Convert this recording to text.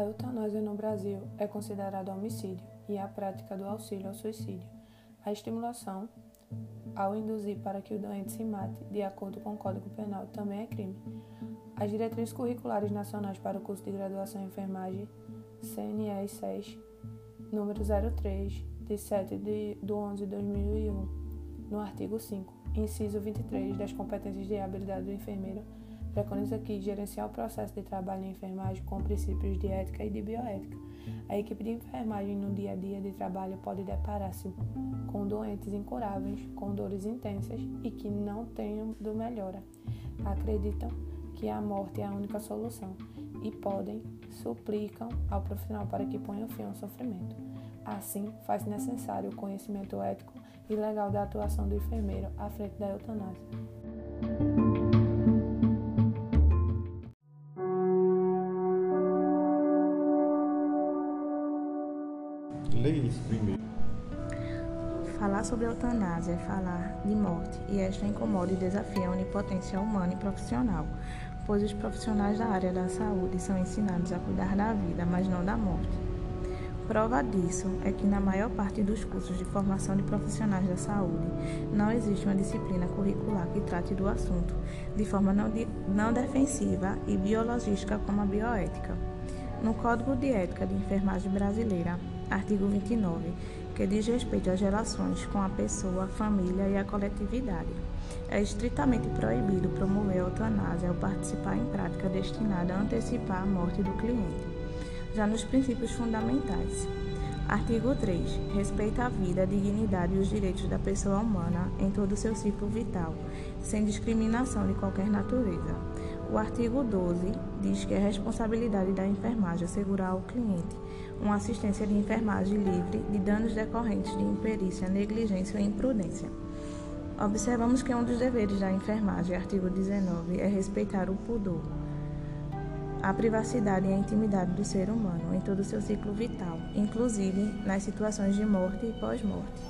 eutanásia no Brasil é considerada homicídio e a prática do auxílio ao suicídio. A estimulação ao induzir para que o doente se mate, de acordo com o Código Penal, também é crime. As diretrizes curriculares nacionais para o curso de graduação em enfermagem, CNE 6, número 03, de 7 de, do 11 de 2001, no artigo 5, inciso 23 das competências de habilidade do enfermeiro, preconiza que gerenciar o processo de trabalho em enfermagem com princípios de ética e de bioética. A equipe de enfermagem no dia a dia de trabalho pode deparar-se com doentes incuráveis, com dores intensas e que não tenham do melhora. Acreditam que a morte é a única solução e podem, suplicam ao profissional para que ponha fim ao sofrimento. Assim, faz necessário o conhecimento ético e legal da atuação do enfermeiro à frente da eutanásia. Leia isso primeiro. Falar sobre eutanásia é falar de morte, e esta incomoda e desafia a onipotência humana e profissional, pois os profissionais da área da saúde são ensinados a cuidar da vida, mas não da morte. Prova disso é que na maior parte dos cursos de formação de profissionais da saúde não existe uma disciplina curricular que trate do assunto de forma não, de, não defensiva e biologística como a bioética. No Código de Ética de Enfermagem Brasileira, artigo 29, que diz respeito às relações com a pessoa, a família e a coletividade. É estritamente proibido promover a eutanásia ou participar em prática destinada a antecipar a morte do cliente. Já nos princípios fundamentais, Artigo 3. Respeita a vida, a dignidade e os direitos da pessoa humana em todo o seu ciclo vital, sem discriminação de qualquer natureza. O artigo 12 diz que é responsabilidade da enfermagem assegurar ao cliente uma assistência de enfermagem livre de danos decorrentes de imperícia, negligência ou imprudência. Observamos que um dos deveres da enfermagem, artigo 19, é respeitar o pudor, a privacidade e a intimidade do ser humano em todo o seu ciclo vital, inclusive nas situações de morte e pós-morte.